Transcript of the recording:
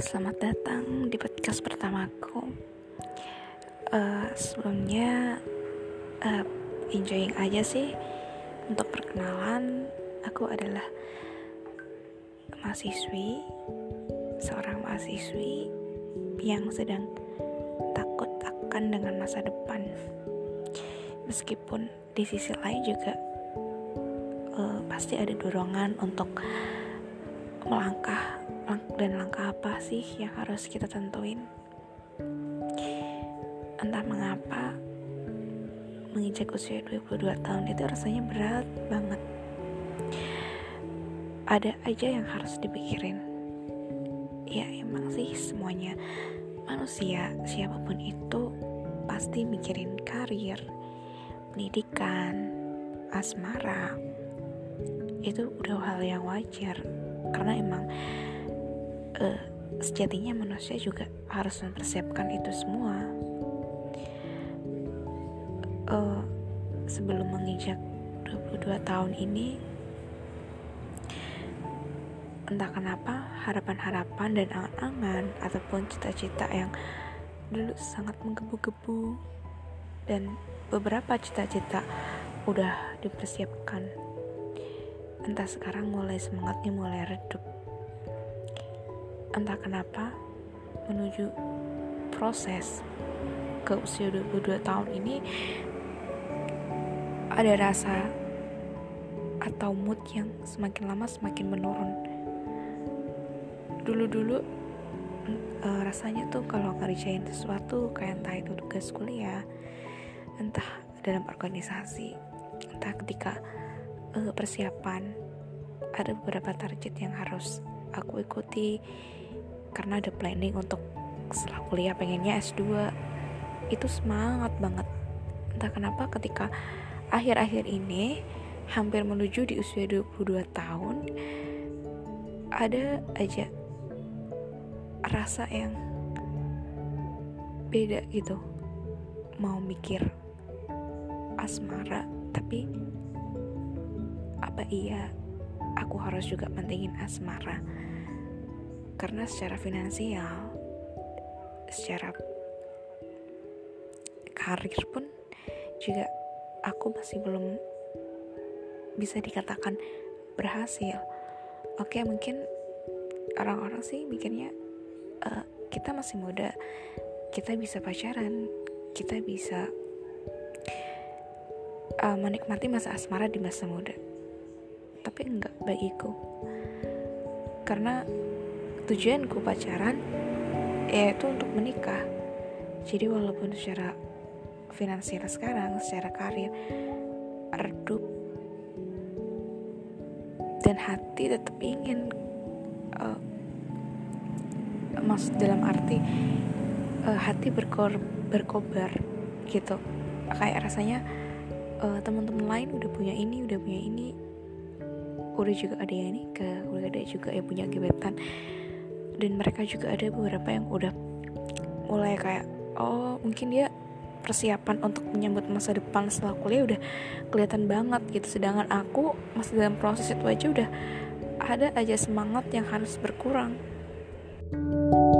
selamat datang di podcast pertamaku. Uh, sebelumnya uh, enjoying aja sih untuk perkenalan. Aku adalah mahasiswi, seorang mahasiswi yang sedang takut akan dengan masa depan. Meskipun di sisi lain juga uh, pasti ada dorongan untuk melangkah dan langkah apa sih yang harus kita tentuin? Entah mengapa menginjak usia 22 tahun itu rasanya berat banget. Ada aja yang harus dipikirin. Ya emang sih semuanya manusia siapa pun itu pasti mikirin karir pendidikan asmara. Itu udah hal yang wajar karena emang uh, sejatinya manusia juga harus mempersiapkan itu semua. Uh, sebelum menginjak 22 tahun ini entah kenapa harapan-harapan dan angan-angan ataupun cita-cita yang dulu sangat menggebu-gebu dan beberapa cita-cita udah dipersiapkan. Entah sekarang mulai semangatnya mulai redup entah kenapa menuju proses ke usia 22 tahun ini ada rasa atau mood yang semakin lama semakin menurun. Dulu-dulu uh, rasanya tuh kalau ngerjain sesuatu kayak entah itu tugas kuliah entah dalam organisasi entah ketika uh, persiapan ada beberapa target yang harus aku ikuti karena ada planning untuk setelah kuliah pengennya S2 itu semangat banget. Entah kenapa ketika akhir-akhir ini hampir menuju di usia 22 tahun ada aja rasa yang beda gitu. Mau mikir asmara tapi apa iya aku harus juga pentingin asmara. Karena secara finansial secara karir pun juga aku masih belum bisa dikatakan berhasil. Oke mungkin orang-orang sih mikirnya uh, kita masih muda kita bisa pacaran kita bisa uh, menikmati masa asmara di masa muda tapi enggak bagiku. Karena tujuanku pacaran yaitu untuk menikah. Jadi walaupun secara finansial sekarang secara karir redup dan hati tetap ingin uh, maksud dalam arti uh, hati berkor berkobar gitu. Kayak rasanya uh, teman-teman lain udah punya ini udah punya ini udah juga ada yang nikah udah ada juga yang punya gebetan. Dan mereka juga ada beberapa yang udah mulai kayak oh mungkin dia persiapan untuk menyambut masa depan setelah kuliah udah kelihatan banget gitu. Sedangkan aku masih dalam proses itu aja udah ada aja semangat yang harus berkurang. thank you